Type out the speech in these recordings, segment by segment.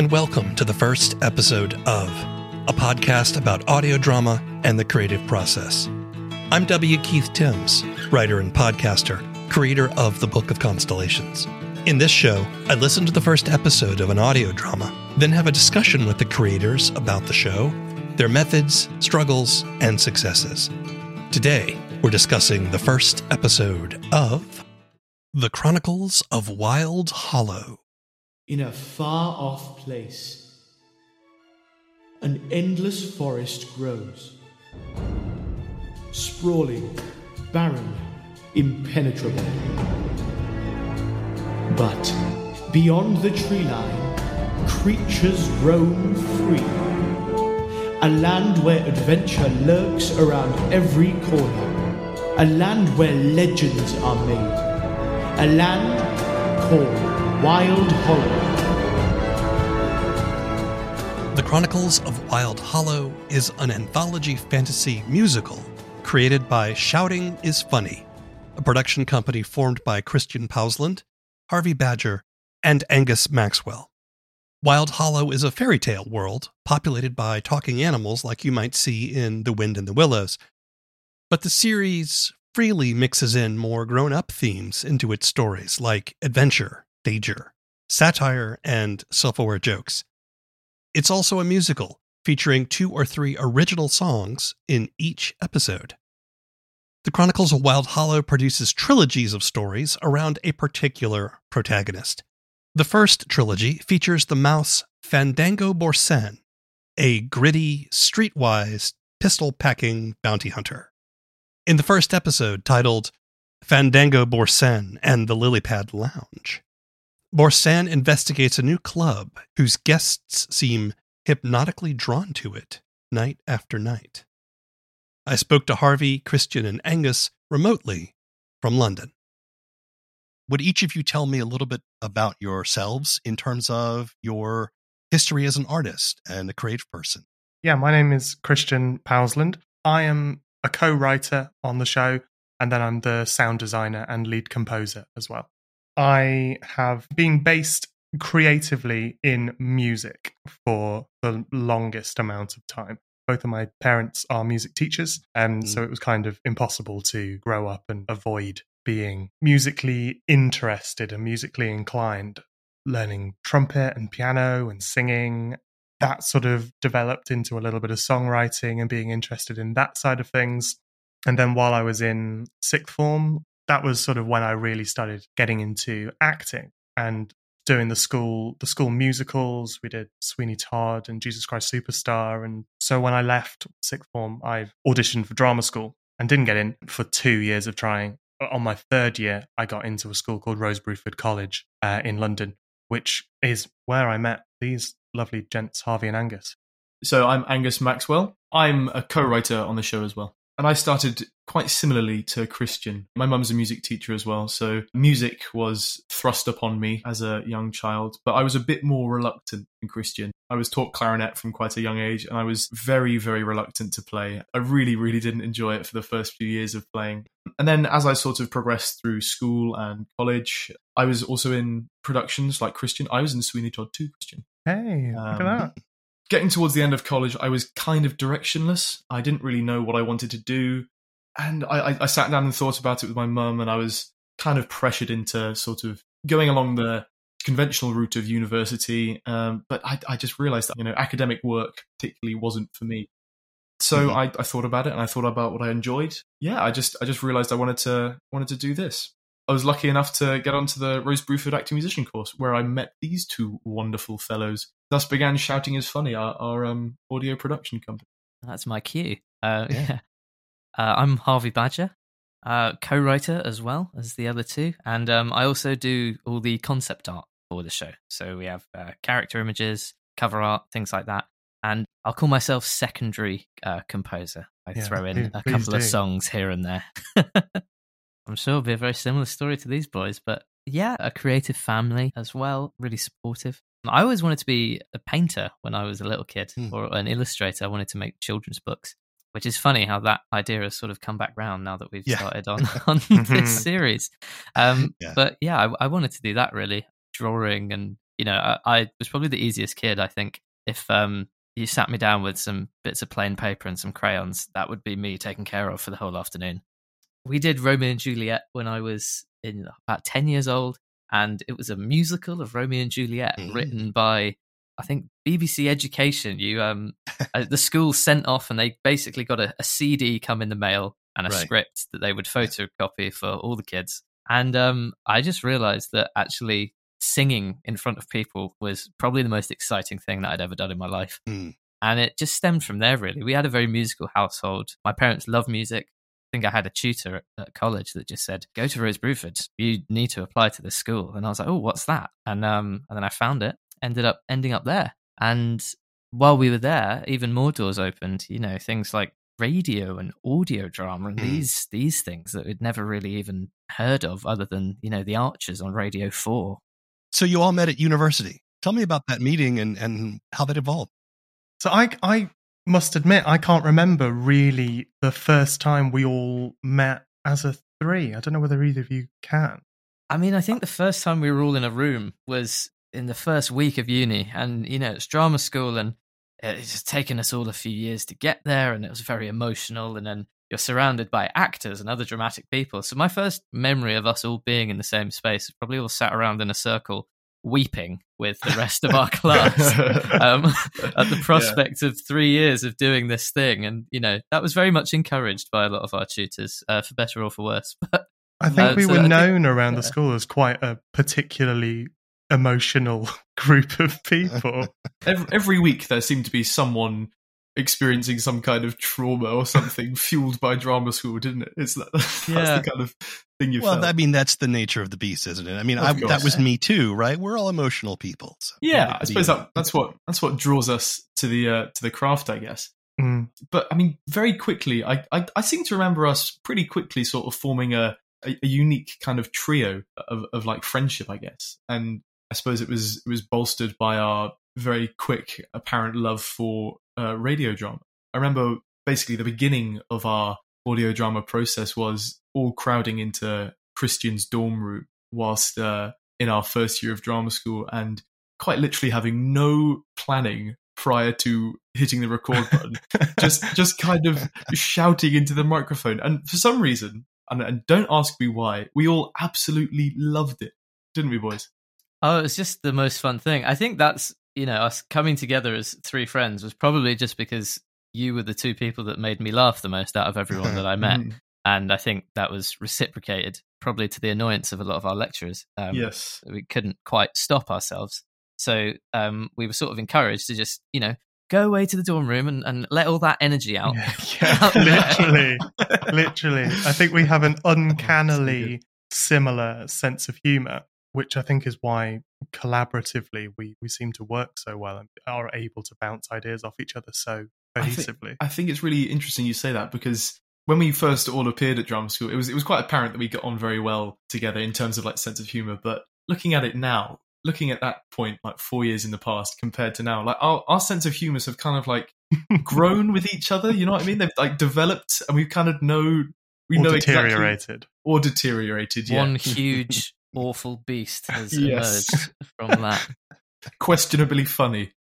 and welcome to the first episode of a podcast about audio drama and the creative process. I'm W. Keith Timms, writer and podcaster, creator of the Book of Constellations. In this show, I listen to the first episode of an audio drama, then have a discussion with the creators about the show, their methods, struggles, and successes. Today, we're discussing the first episode of The Chronicles of Wild Hollow. In a far off place, an endless forest grows. Sprawling, barren, impenetrable. But beyond the tree line, creatures roam free. A land where adventure lurks around every corner. A land where legends are made. A land called Wild Hollow. The Chronicles of Wild Hollow is an anthology fantasy musical created by Shouting is Funny, a production company formed by Christian Powlesland, Harvey Badger, and Angus Maxwell. Wild Hollow is a fairy tale world populated by talking animals like you might see in The Wind and the Willows, but the series freely mixes in more grown up themes into its stories like adventure, danger, satire, and self aware jokes. It's also a musical featuring two or three original songs in each episode. The Chronicles of Wild Hollow produces trilogies of stories around a particular protagonist. The first trilogy features the mouse Fandango Borsen, a gritty, streetwise, pistol packing bounty hunter. In the first episode, titled Fandango Borsen and the Lilypad Lounge, Borsan investigates a new club whose guests seem hypnotically drawn to it night after night. I spoke to Harvey, Christian, and Angus remotely from London. Would each of you tell me a little bit about yourselves in terms of your history as an artist and a creative person? Yeah, my name is Christian Powlesland. I am a co writer on the show, and then I'm the sound designer and lead composer as well. I have been based creatively in music for the longest amount of time. Both of my parents are music teachers, and mm. so it was kind of impossible to grow up and avoid being musically interested and musically inclined. Learning trumpet and piano and singing, that sort of developed into a little bit of songwriting and being interested in that side of things. And then while I was in sixth form, that was sort of when I really started getting into acting and doing the school the school musicals. We did Sweeney Todd and Jesus Christ Superstar. And so when I left sixth form, I auditioned for drama school and didn't get in for two years of trying. On my third year, I got into a school called Rose Bruford College uh, in London, which is where I met these lovely gents, Harvey and Angus. So I'm Angus Maxwell. I'm a co-writer on the show as well. And I started quite similarly to Christian. My mum's a music teacher as well, so music was thrust upon me as a young child, but I was a bit more reluctant than Christian. I was taught clarinet from quite a young age, and I was very, very reluctant to play. I really, really didn't enjoy it for the first few years of playing. And then as I sort of progressed through school and college, I was also in productions like Christian. I was in Sweeney Todd too, Christian. Hey, um, look at um, that getting towards the end of college, I was kind of directionless. I didn't really know what I wanted to do. And I, I, sat down and thought about it with my mum, and I was kind of pressured into sort of going along the conventional route of university. Um, but I, I, just realized that, you know, academic work particularly wasn't for me. So mm-hmm. I, I thought about it and I thought about what I enjoyed. Yeah, I just I just realized I wanted to wanted to do this. I was lucky enough to get onto the Rose Bruford acting musician course where I met these two wonderful fellows. Thus began Shouting is Funny, our, our um, audio production company. That's my cue. Uh, yeah. Uh, I'm Harvey Badger, uh, co writer as well as the other two. And um, I also do all the concept art for the show. So we have uh, character images, cover art, things like that. And I'll call myself secondary uh, composer. I yeah, throw in a couple do. of songs here and there. I'm sure it'll be a very similar story to these boys, but yeah, a creative family as well, really supportive. I always wanted to be a painter when I was a little kid mm. or an illustrator. I wanted to make children's books, which is funny how that idea has sort of come back round now that we've yeah. started on, on this series. Um, yeah. But yeah, I, I wanted to do that really, drawing and you know, I, I was probably the easiest kid. I think if um, you sat me down with some bits of plain paper and some crayons, that would be me taken care of for the whole afternoon. We did Romeo and Juliet when I was in about 10 years old, and it was a musical of Romeo and Juliet Mhm. written by, I think, BBC Education. You, um, uh, the school sent off, and they basically got a, a CD come in the mail and a Right. script that they would photocopy for all the kids. And um, I just realized that actually singing in front of people was probably the most exciting thing that I'd ever done in my life. Hmm. And it just stemmed from there, really. We had a very musical household. My parents love music. I think I had a tutor at, at college that just said, "Go to Rose Bruford. You need to apply to this school." And I was like, "Oh, what's that?" And um, and then I found it. Ended up ending up there. And while we were there, even more doors opened. You know, things like radio and audio drama and Mm. these these things that we'd never really even heard of, other than you know the Archers on Radio Four. So you all met at university. Tell me about that meeting and, and how that evolved. So I I must admit I can't remember really the first time we all met as a three. I don't know whether either of you can. I mean, I think the first time we were all in a room was in the first week of uni, and you know, it's drama school, and it's just taken us all a few years to get there, and it was very emotional. And then you're surrounded by actors and other dramatic people. So my first memory of us all being in the same space is probably all sat around in a circle, weeping with the rest of our class um, at the prospect of three years of doing this thing. And you know, that was very much encouraged by a lot of our tutors, uh, for better or for worse. But I think Uh, we so were I think- known around the school as quite a particularly emotional group of people. every, every week there seemed to be someone experiencing some kind of trauma or something fueled by drama school, didn't it? It's that, that's Yeah. the kind of thing you well, felt. I mean, that's the nature of the beast, isn't it? I mean, I, that was me too, right? We're all emotional people. So yeah, I suppose that, that's what that's what draws us to the uh, to the craft, I guess. Mm. But I mean, very quickly, I, I I seem to remember us pretty quickly sort of forming a a, a unique kind of trio of, of like friendship, I guess. And I suppose it was it was bolstered by our very quick apparent love for uh, radio drama. I remember basically the beginning of our audio drama process was all crowding into Christian's dorm room whilst uh, in our first year of drama school and quite literally having no planning prior to hitting the record button just just kind of shouting into the microphone and for some reason and, and don't ask me why we all absolutely loved it didn't we boys Oh, it was just the most fun thing. I think that's you know us coming together as three friends was probably just because you were the two people that made me laugh the most out of everyone that I met, Mhm. and I think that was reciprocated, probably to the annoyance of a lot of our lecturers. Um, yes we couldn't quite stop ourselves, so um, we were sort of encouraged to just you know go away to the dorm room and, and let all that energy out. Yeah, yeah, literally, literally. I think we have an uncannily similar sense of humor, which I think is why collaboratively we, we seem to work so well and are able to bounce ideas off each other so I think- cohesively. I think it's really interesting you say that because when we first all appeared at drama school, it was it was quite apparent that we got on very well together in terms of like sense of humor. But looking at it now, looking at that point, like four years in the past compared to now, like our, our sense of humors have kind of like grown with each other. You know what I mean? They've like developed, and we kind of know we or know exactly deteriorated. or deteriorated. Yeah, One huge awful beast has Yes. emerged from that. questionably funny.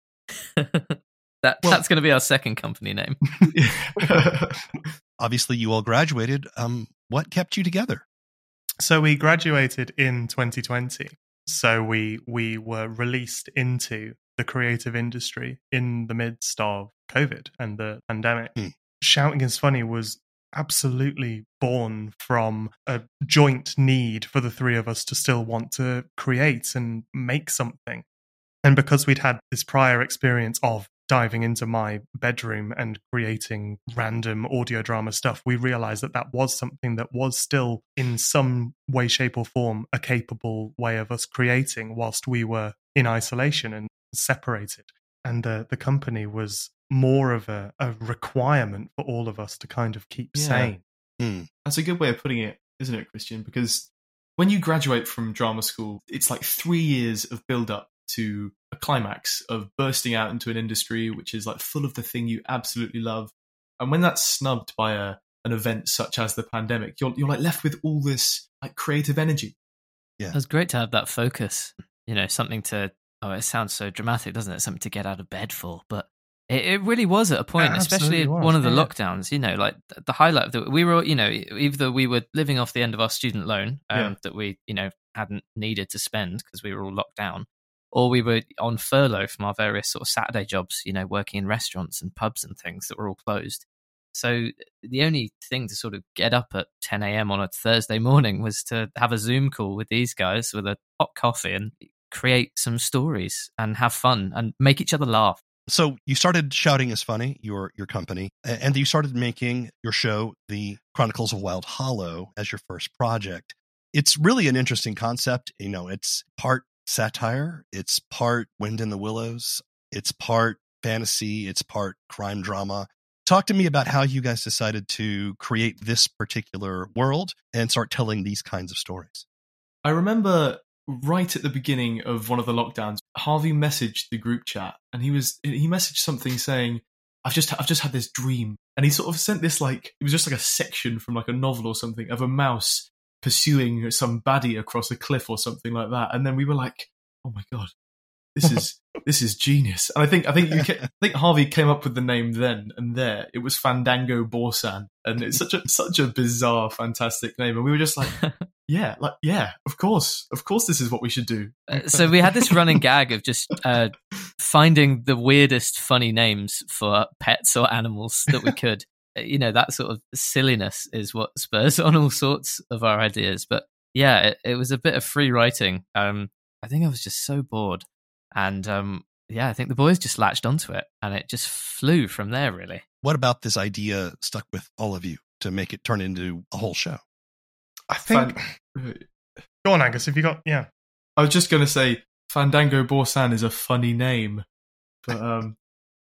That Well- that's going to be our second company name. obviously, you all graduated. Um, what kept you together? So we graduated in 2020. So we we were released into the creative industry in the midst of COVID and the pandemic. Hmm. Shouting is funny was absolutely born from a joint need for the three of us to still want to create and make something. And because we'd had this prior experience of diving into my bedroom and creating random audio drama stuff, we realized that that was something that was still, in some way, shape, or form, a capable way of us creating whilst we were in isolation and separated. And the, the company was more of a, a requirement for all of us to kind of keep Yeah. sane. Hmm. That's a good way of putting it, isn't it, Christian? Because when you graduate from drama school, it's like three years of build up to a climax of bursting out into an industry which is like full of the thing you absolutely love. And when that's snubbed by a an event such as the pandemic, you're you're like left with all this like creative energy. Yeah. It was great to have that focus, you know, something to oh, it sounds so dramatic, doesn't it? Something to get out of bed for, but it, it really was at a point, It especially was, one of the yeah. lockdowns. You know, like the highlight of the we were, you know, either we were living off the end of our student loan um, Yeah. that we, you know, hadn't needed to spend because we were all locked down, or we were on furlough from our various sort of Saturday jobs. You know, working in restaurants and pubs and things that were all closed. So the only thing to sort of get up at 10 a.m. on a Thursday morning was to have a Zoom call with these guys with a hot coffee and create some stories and have fun and make each other laugh. So you started shouting is funny, your your company, and you started making your show, The Chronicles of Wild Hollow, as your first project. It's really an interesting concept. You know, it's part satire, it's part Wind in the Willows, it's part fantasy, it's part crime drama. Talk to me about how you guys decided to create this particular world and start telling these kinds of stories. I remember right at the beginning of one of the lockdowns, Harvey messaged the group chat, and he was he messaged something saying, "I've just I've just had this dream," and he sort of sent this like it was just like a section from like a novel or something of a mouse pursuing some baddie across a cliff or something like that, and then we were like, "Oh my god." This is this is genius, and I think I think you I think Harvey came up with the name then and there. It was Fandango Borsan, and it's such a such a bizarre, fantastic name. And we were just like, yeah, like yeah, of course, of course, this is what we should do. Uh, so we had this running gag of just uh, finding the weirdest funny names for pets or animals that we could. Uh, you know, that sort of silliness is what spurs on all sorts of our ideas. But yeah, it, it was a bit of free writing. Um, I think I was just so bored. And um, yeah, I think the boys just latched onto it and it just flew from there, really. What about this idea stuck with all of you to make it turn into a whole show? I think. Fan- Go on, Angus. If you got yeah. I was just gonna say Fandango Borsan is a funny name, but um,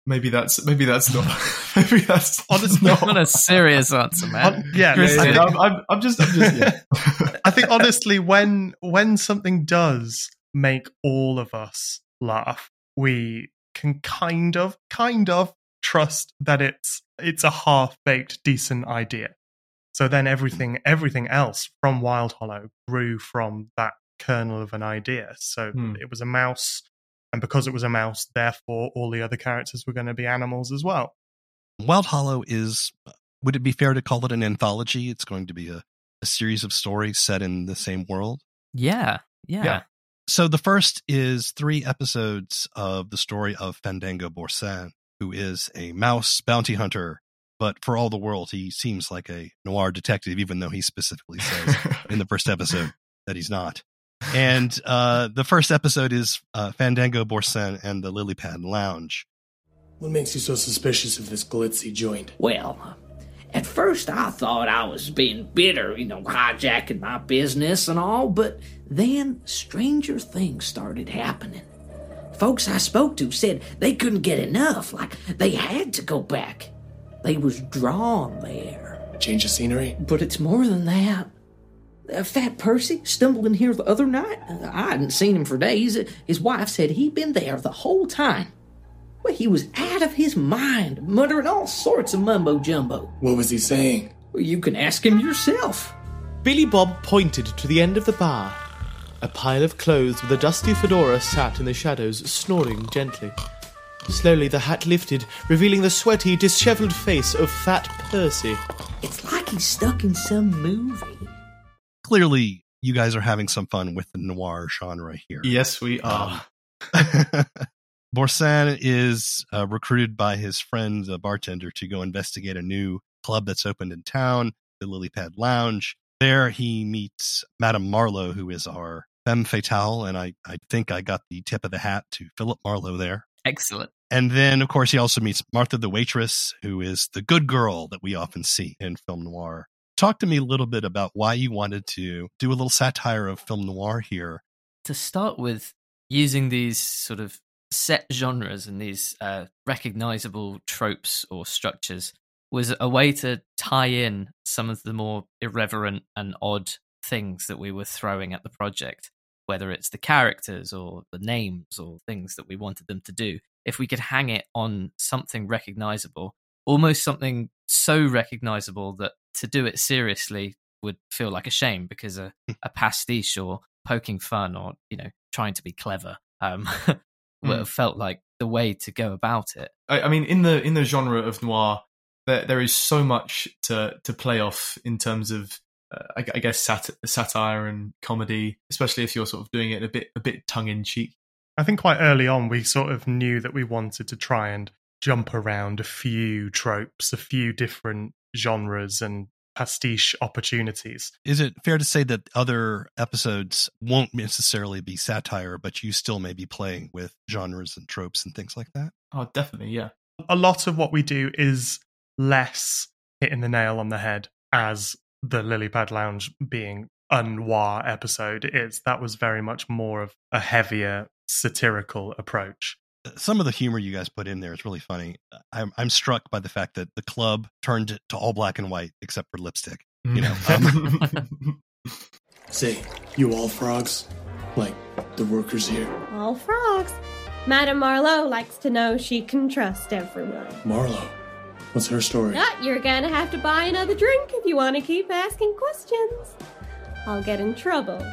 maybe that's maybe that's not maybe that's Honestly, not. What a serious answer, man. Hon- yeah, Chris, I Yeah, think- I'm, I'm, I'm just, I'm just yeah. I think honestly, when when something does make all of us laugh, we can kind of kind of trust that it's it's a half baked decent idea. So then everything everything else from Wild Hollow grew from that kernel of an idea. So Hmm. it was a mouse, and because it was a mouse, therefore all the other characters were going to be animals as well. Wild Hollow is, would it be fair to call it an anthology? It's going to be a, a series of stories set in the same world. Yeah, yeah. Yeah. So the first is three episodes of the story of Fandango Borsan, who is a mouse bounty hunter. But for all the world, he seems like a noir detective, even though he specifically says in the first episode that he's not. And uh, the first episode is uh, Fandango Borsan and the Lily Pad Lounge. What makes you so suspicious of this glitzy joint? Well, at first I thought I was being bitter, you know, hijacking my business and all, but then stranger things started happening. Folks I spoke to said they couldn't get enough, like they had to go back. They was drawn there. Change of scenery? But it's more than that. Uh, Fat Percy stumbled in here the other night. Uh, I hadn't seen him for days. His wife said he'd been there the whole time. Well, he was out of his mind, muttering all sorts of mumbo jumbo. What was he saying? Well, you can ask him yourself. Billy Bob pointed to the end of the bar. A pile of clothes with a dusty fedora sat in the shadows, snoring gently. Slowly the hat lifted, revealing the sweaty, disheveled face of Fat Percy. It's like he's stuck in some movie. Clearly, you guys are having some fun with the noir genre here. yes, we are. Borsan is uh, recruited by his friend, the bartender, to go investigate a new club that's opened in town, the Lily Pad Lounge. There, he meets Madame Marlowe, who is our femme fatale, and I, I think I got the tip of the hat to Philip Marlowe there. Excellent. And then, of course, he also meets Martha the waitress, who is the good girl that we often see in film noir. Talk to me a little bit about why you wanted to do a little satire of film noir here. to start with, using these sort of set genres and these uh, recognizable tropes or structures was a way to tie in some of the more irreverent and odd things that we were throwing at the project, whether it's the characters or the names or things that we wanted them to do. If we could hang it on something recognizable, almost something so recognizable that to do it seriously would feel like a shame because a, a pastiche or poking fun or you know trying to be clever um, would Mm. have felt like the way to go about it. I, I mean, in the in the genre of noir, there there is so much to to play off in terms of, uh, I, I guess, sat- satire and comedy, especially if you're sort of doing it a bit a bit tongue in cheek. I think quite early on we sort of knew that we wanted to try and jump around a few tropes, a few different genres and pastiche opportunities. Is it fair to say that other episodes won't necessarily be satire, but you still may be playing with genres and tropes and things like that? Oh, definitely, yeah. A lot of what we do is less hitting the nail on the head as the Lily Pad Lounge being a noir episode is. That was very much more of a heavier satirical approach. Some of the humor you guys put in there is really funny. I'm, I'm struck by the fact that the club turned it to all black and white except for lipstick. You know, um, Say, you all frogs? Like, the workers here? All frogs. Madame Marlowe likes to know she can trust everyone. Marlowe. What's her story? But you're gonna have to buy another drink if you want to keep asking questions. I'll get in trouble.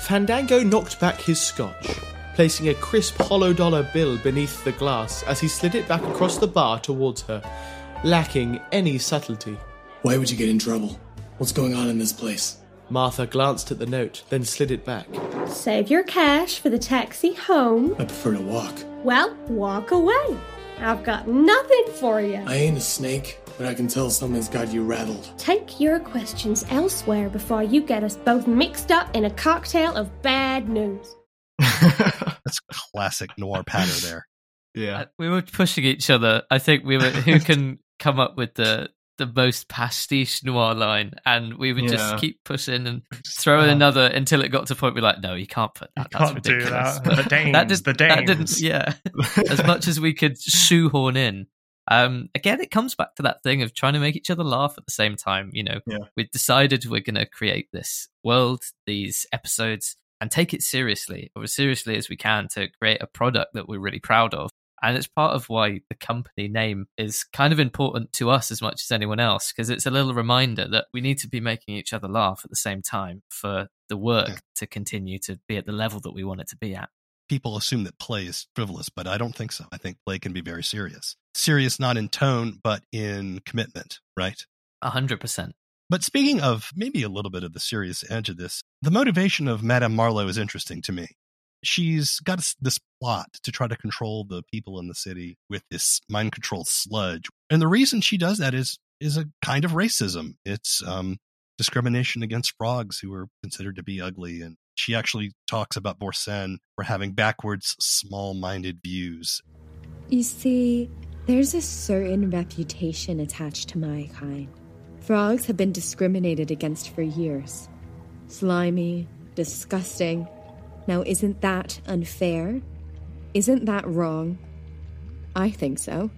Fandango knocked back his scotch, placing a crisp hollow dollar bill beneath the glass as he slid it back across the bar towards her, lacking any subtlety. Why would you get in trouble? What's going on in this place? Martha glanced at the note, then slid it back. Save your cash for the taxi home. I prefer to walk. Well, walk away. I've got nothing for you. I ain't a snake, but I can tell something's got you rattled. Take your questions elsewhere before you get us both mixed up in a cocktail of bad news. that's classic noir patter there. yeah. Uh, We were pushing each other. I think we were who can come up with the the most pastiche noir line, and we would Yeah. just keep pushing and throw in Oh. another until it got to a point where we're like, no, you can't put that. You That's can't do ridiculous. that. The Danes, that, did, the that didn't. Danes. Yeah, as much as we could shoehorn in. Um, again, it comes back to that thing of trying to make each other laugh at the same time. You know, Yeah. we decided we're going to create this world, these episodes, and take it seriously, or as seriously as we can, to create a product that we're really proud of. And it's part of why the company name is kind of important to us as much as anyone else, because it's a little reminder that we need to be making each other laugh at the same time for the work Yeah. to continue to be at the level that we want it to be at. People assume that play is frivolous, but I don't think so. I think play can be very serious. Serious not in tone, but in commitment, right? A hundred percent. But speaking of maybe a little bit of the serious edge of this, the motivation of Madame Marlowe is interesting to me. She's got this- plot to try to control the people in the city with this mind control sludge. And the reason she does that is is a kind of racism. It's um, discrimination against frogs who are considered to be ugly. And she actually talks about Borsen for having backwards, small minded views. You see, there's a certain reputation attached to my kind. Frogs have been discriminated against for years. Slimy, disgusting. Now, isn't that unfair? Isn't that wrong? I think so.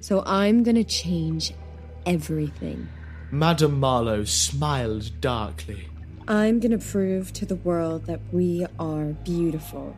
So I'm gonna change everything. Madame Marlowe smiled darkly. I'm gonna prove to the world that we are beautiful.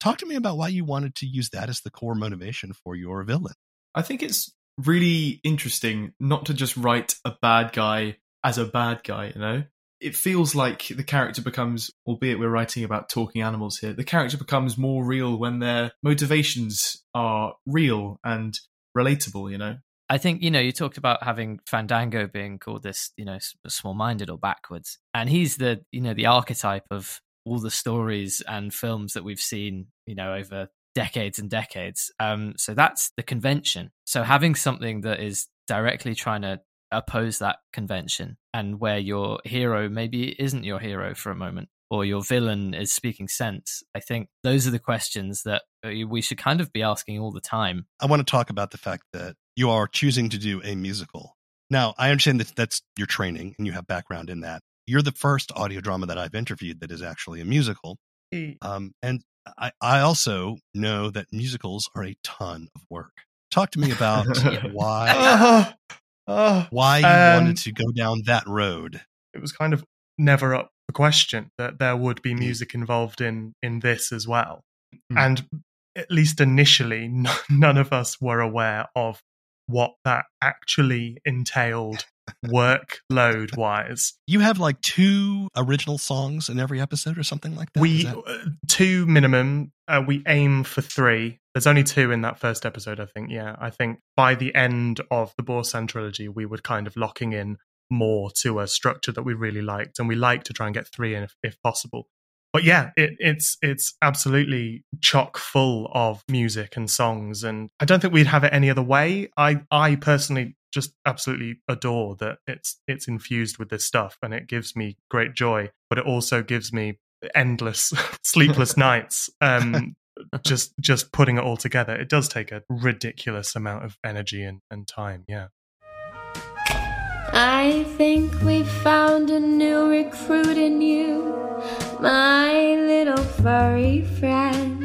Talk to me about why you wanted to use that as the core motivation for your villain. I think it's really interesting not to just write a bad guy as a bad guy, you know? It feels like the character becomes, albeit we're writing about talking animals here, the character becomes more real when their motivations are real and relatable, you know? I think you know you talked about having Fandango being called this, you know, small-minded or backwards, and he's the you know the archetype of all the stories and films that we've seen, you know, over decades and decades. Um, so that's the convention. So having something that is directly trying to oppose that convention, and where your hero maybe isn't your hero for a moment, or your villain is speaking sense, I think those are the questions that uh, we should kind of be asking all the time. I want to talk about the fact that you are choosing to do a musical. Now, I understand that that's your training and you have background in that. You're the first audio drama that I've interviewed that is actually a musical. Um, and I, I also know that musicals are a ton of work. Talk to me about why Oh. why you Um, wanted to go down that road. it was kind of never up for question that there would be music involved in in this as well Mm. and at least initially none of us were aware of what that actually entailed workload wise. You have like two original songs in every episode or something like that? We that- uh, two minimum. Uh, we aim for three. There's only two in that first episode, I think. Yeah, I think by the end of the Borsan trilogy, we were kind of locking in more to a structure that we really liked, and we like to try and get three in if, if possible. But yeah, it, it's it's absolutely chock full of music and songs, and I don't think we'd have it any other way. I I personally just absolutely adore that it's it's infused with this stuff, and it gives me great joy. But it also gives me endless sleepless nights. Um, just just putting it all together, it does take a ridiculous amount of energy and, and time. Yeah. I think we found a new recruit in you, my little furry friend.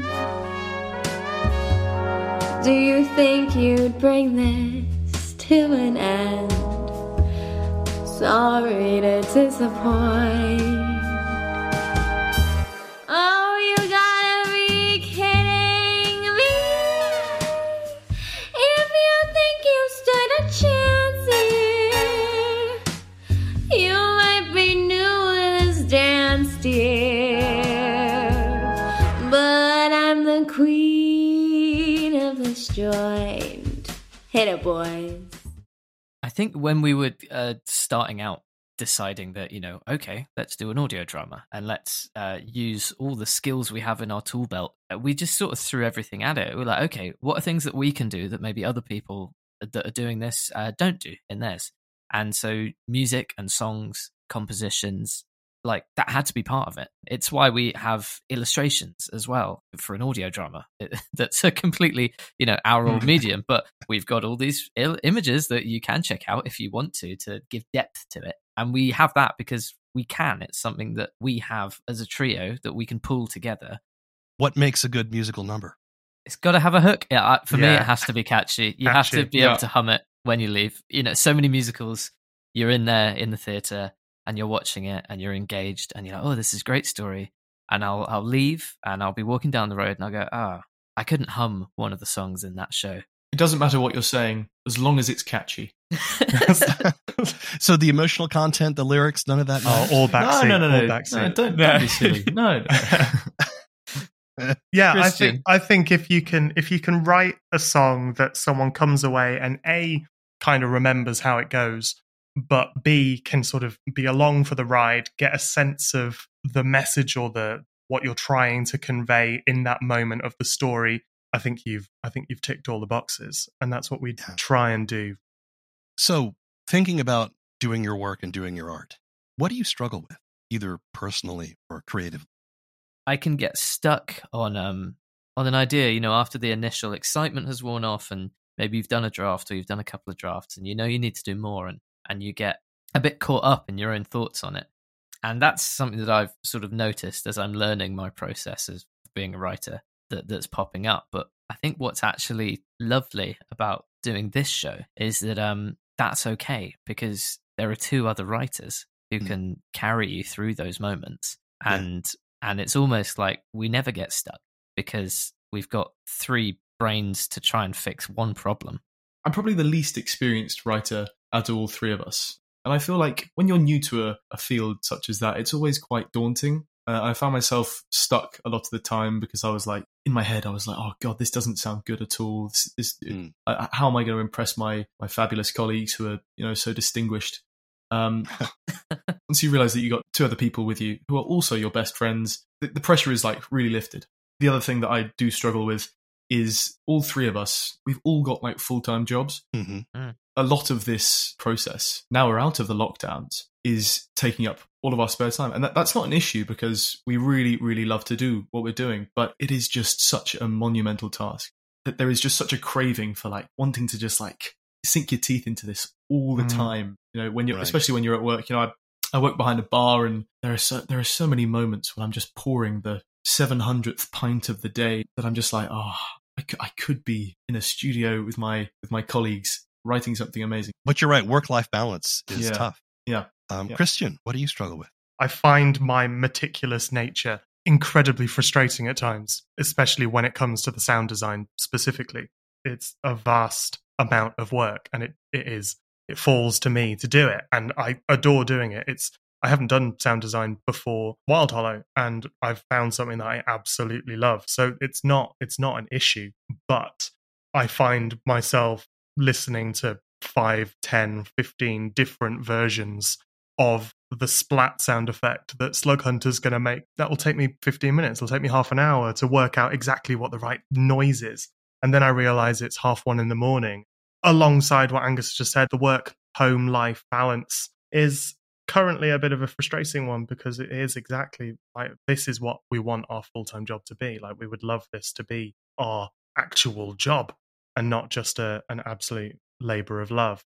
Do you think you'd bring this to an end? Sorry to disappoint. Joint. Hit it, boys. I think when we were uh, starting out, deciding that you know, okay, let's do an audio drama and let's uh, use all the skills we have in our tool belt. uh, We just sort of threw everything at it. We're like, okay, what are things that we can do that maybe other people that are doing this uh, don't do in theirs? And so, music and songs, compositions, like that had to be part of it. It's why we have illustrations as well for an audio drama. It, that's a completely, you know, our old medium, but we've got all these il- images that you can check out if you want to to give depth to it. And we have that because we can. It's something that we have as a trio that we can pull together. what makes a good musical number? It's got to have a hook. Yeah, for me, it has to be catchy. You have to Catchy, be able to hum it when you leave. You know, so many musicals, you're in there in the theater and you're watching it and you're engaged and you're like, oh, this is a great story. And I'll I'll leave and I'll be walking down the road and I'll go, ah, I couldn't hum one of the songs in that show. It doesn't matter what you're saying as long as it's catchy. so the emotional content, the lyrics, none of that. Oh, all backseat. no, no, no, all no, no. backseat. Don't, don't be silly. No, no. yeah, I think I think if you can if you can write a song that someone comes away and a kind of remembers how it goes, but b can sort of be along for the ride, get a sense of the message or the what you're trying to convey in that moment of the story. I think you've I think you've ticked all the boxes, and that's what we Yeah. try and do. So, thinking about doing your work and doing your art, what do you struggle with, either personally or creatively? I can get stuck on um on an idea, you know, after the initial excitement has worn off and maybe you've done a draft or you've done a couple of drafts and you know you need to do more and and you get a bit caught up in your own thoughts on it. And that's something that I've sort of noticed as I'm learning my process of being a writer that that's popping up. But I think what's actually lovely about doing this show is that um that's okay because there are two other writers who Mm. can carry you through those moments Yeah. and and it's almost like we never get stuck because we've got three brains to try and fix one problem. I'm probably the least experienced writer out of all three of us. And I feel like when you're new to a, a field such as that, it's always quite daunting. Uh, I found myself stuck a lot of the time because I was like, in my head, I was like, oh God, this doesn't sound good at all. This, this, Mm. uh, how am I going to impress my, my fabulous colleagues who are, you know, so distinguished? Um, once you realize that you've got two other people with you who are also your best friends, the, the pressure is like really lifted. The other thing that I do struggle with is all three of us, we've all got like full time jobs. hmm A lot of this process, now we're out of the lockdowns, is taking up all of our spare time. And that, that's not an issue because we really, really love to do what we're doing, but it is just such a monumental task that there is just such a craving for like wanting to just like sink your teeth into this all the Mm. time. You know, when you're, Right. especially when you're at work, you know, I, I work behind a bar and there are so, there are so many moments when I'm just pouring the 700th pint of the day that I'm just like, oh, I could, I could be in a studio with my, with my colleagues writing something amazing. But you're right, work life balance is Yeah. tough. Yeah. Um, Yeah. Christian, what do you struggle with? I find my meticulous nature incredibly frustrating at times, especially when it comes to the sound design specifically. It's a vast amount of work, and it, it is it falls to me to do it, and I adore doing it. It's I haven't done sound design before Wild Hollow, and I've found something that I absolutely love. So it's not it's not an issue, but I find myself listening to 5, 10, 15 different versions of the splat sound effect that Slug Hunter's going to make. That will take me 15 minutes. It'll take me half an hour to work out exactly what the right noise is. And then I realize it's half one in the morning. Alongside what Angus just said, the work home life balance is currently a bit of a frustrating one because it is exactly like this is what we want our full time job to be. Like we would love this to be our actual job and not just a, an absolute labor of love.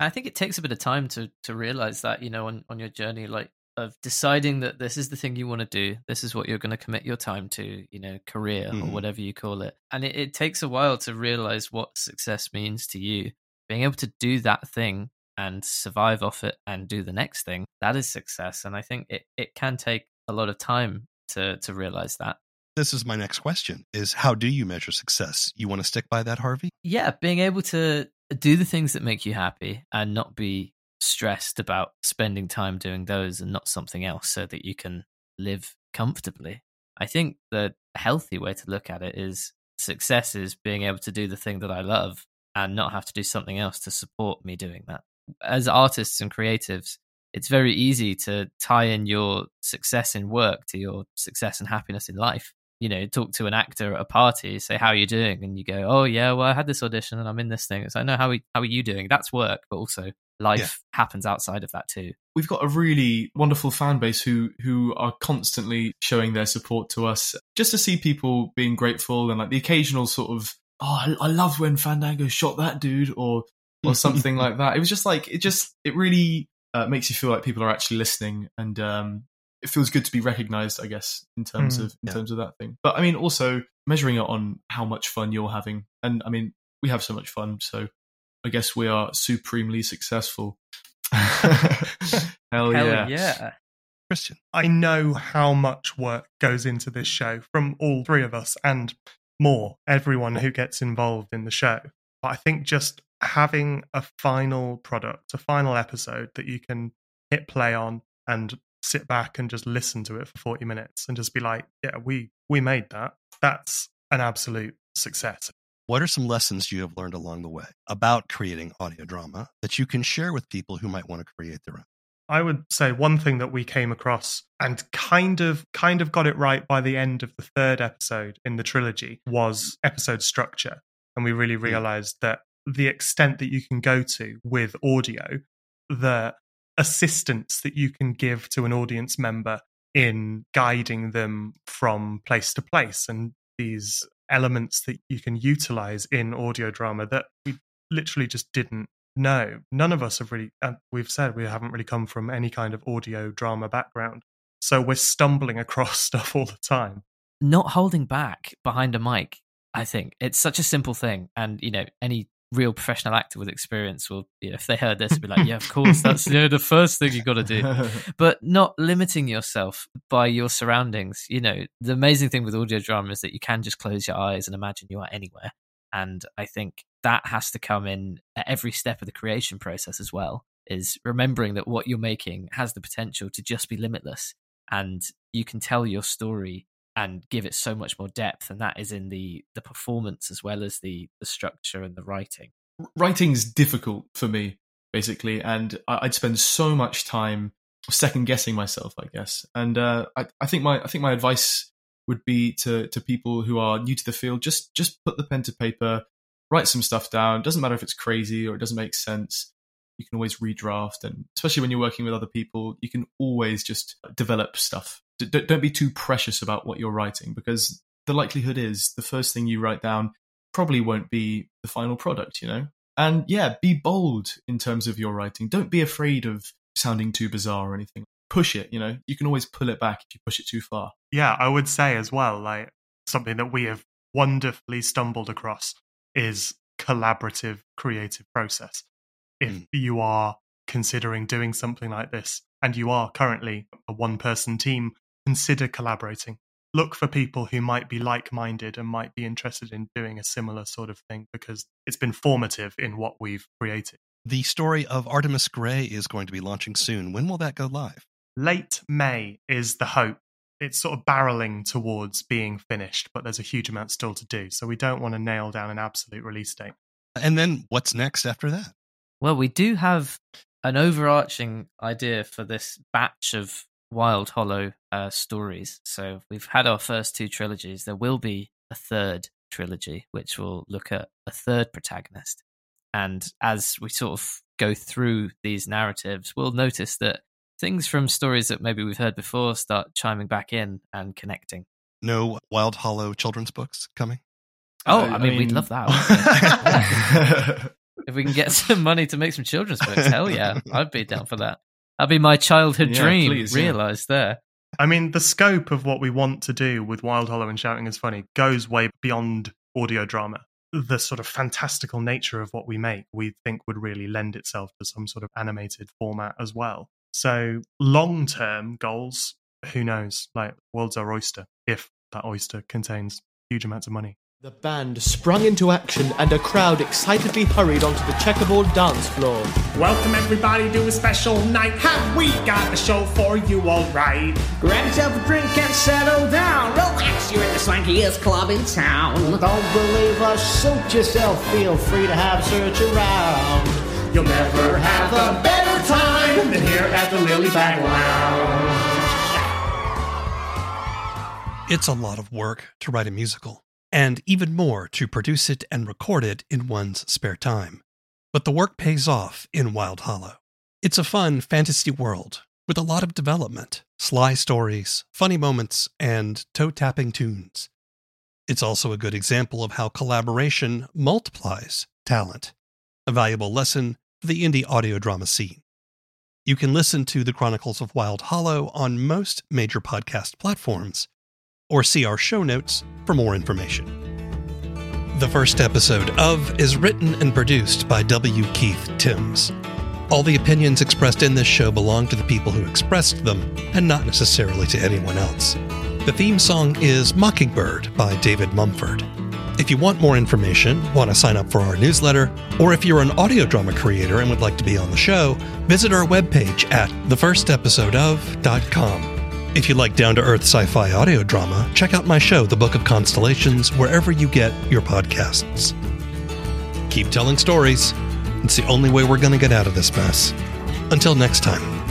I think it takes a bit of time to to realize that you know on on your journey, like of deciding that this is the thing you want to do, this is what you're going to commit your time to, you know, career mm-hmm. or whatever you call it, and it, it takes a while to realize what success means to you. Being able to do that thing and survive off it and do the next thing, that is success. And I think it, it can take a lot of time to to realize that. This is my next question is how do you measure success? You want to stick by that, Harvey? Yeah, being able to do the things that make you happy and not be stressed about spending time doing those and not something else so that you can live comfortably. I think the healthy way to look at it is success is being able to do the thing that I love and not have to do something else to support me doing that. As artists and creatives, it's very easy to tie in your success in work to your success and happiness in life you know, talk to an actor at a party, say, "How are you doing?" and you go, "Oh yeah, well I had this audition and I'm in this thing." It's like, "No, how are, how are you doing?" That's work, but also life yeah. happens outside of that too. We've got a really wonderful fan base who who are constantly showing their support to us. Just to see people being grateful and like the occasional sort of, "Oh, I, I love when Fandango shot that dude," or or something like that. It was just like it just it really uh, makes you feel like people are actually listening and um, it feels good to be recognized, I guess, in terms mm, of in yeah. terms of that thing. But I mean, also measuring it on how much fun you're having, and I mean, we have so much fun, so I guess we are supremely successful. Hell, Hell yeah. yeah. Christian. I know how much work goes into this show from all three of us and more, everyone who gets involved in the show. But I think just having a final product, a final episode that you can hit play on and sit back and just listen to it for 40 minutes and just be like, yeah, we we made that. That's an absolute success. What are some lessons you have learned along the way about creating audio drama that you can share with people who might want to create their own? I would say one thing that we came across and kind of kind of got it right by the end of the third episode in the trilogy was episode structure. And we really hmm. realized that the extent that you can go to with audio, the assistance that you can give to an audience member in guiding them from place to place and these elements that you can utilize in audio drama that we literally just didn't know. None of us have really, we've said we haven't really come from any kind of audio drama background. So we're stumbling across stuff all the time. Not holding back behind a mic, I think. It's such a simple thing. And, you know, any real professional actor with experience will, you know, if they heard this, be like, yeah, of course, that's you know the first thing you've got to do. But not limiting yourself by your surroundings. You know, the amazing thing with audio drama is that you can just close your eyes and imagine you are anywhere. And I think that has to come in at every step of the creation process as well. Is remembering that what you're making has the potential to just be limitless, and you can tell your story and give it so much more depth and that is in the the performance as well as the the structure and the writing. Writing's difficult for me basically and i'd spend so much time second guessing myself i guess. And uh, I, I think my i think my advice would be to to people who are new to the field just just put the pen to paper write some stuff down. Doesn't matter if it's crazy or it doesn't make sense you can always redraft and especially when you're working with other people you can always just develop stuff don't be too precious about what you're writing because the likelihood is the first thing you write down probably won't be the final product, you know? And yeah, be bold in terms of your writing. Don't be afraid of sounding too bizarre or anything. Push it, you know? You can always pull it back if you push it too far. Yeah, I would say as well, like something that we have wonderfully stumbled across is collaborative creative process. If mm. you are considering doing something like this and you are currently a one person team consider collaborating. look for people who might be like minded and might be interested in doing a similar sort of thing because it's been formative in what we've created. The story of Artemis Gray is going to be launching soon. When will that go live? Late May is the hope. It's sort of barreling towards being finished, but there's a huge amount still to do. So we don't want to nail down an absolute release date. And then what's next after that? Well, we do have an overarching idea for this batch of Wild Hollow uh, stories. So we've had our first two trilogies. There will be a third trilogy, which will look at a third protagonist. And as we sort of go through these narratives, we'll notice that things from stories that maybe we've heard before start chiming back in and connecting. No Wild Hollow children's books coming? Oh, Uh, I I mean, we'd love that. if we can get some money to make some children's books, hell yeah, I'd be down for that. That'd be my childhood Yeah, dream please, yeah. realized there. I mean, the scope of what we want to do with Wild Hollow and Shouting is Funny goes way beyond audio drama. The sort of fantastical nature of what we make, we think would really lend itself to some sort of animated format as well. So, long term goals, who knows? Like, world's our oyster, if that oyster contains huge amounts of money. The band sprung into action and a crowd excitedly hurried onto the checkerboard dance floor. Welcome everybody to a special night. Have we got a show for you all right? Grab yourself a drink and settle down. Relax, you're in the swankiest club in town. Don't believe us, suit yourself. Feel free to have a search around. You'll never have a better time than here at the Lily Bag Lounge. It's a lot of work to write a musical, and even more to produce it and record it in one's spare time. But the work pays off in Wild Hollow. It's a fun fantasy world with a lot of development, sly stories, funny moments, and toe tapping tunes. It's also a good example of how collaboration multiplies talent, a valuable lesson for the indie audio drama scene. You can listen to the Chronicles of Wild Hollow on most major podcast platforms or see our show notes for more information. The first episode of is written and produced by W. Keith Timms. All the opinions expressed in this show belong to the people who expressed them and not necessarily to anyone else. The theme song is Mockingbird by David Mumford. If you want more information, want to sign up for our newsletter, or if you're an audio drama creator and would like to be on the show, visit our webpage at thefirstepisodeof.com. If you like down to earth sci fi audio drama, check out my show, The Book of Constellations, wherever you get your podcasts. Keep telling stories. It's the only way we're going to get out of this mess. Until next time.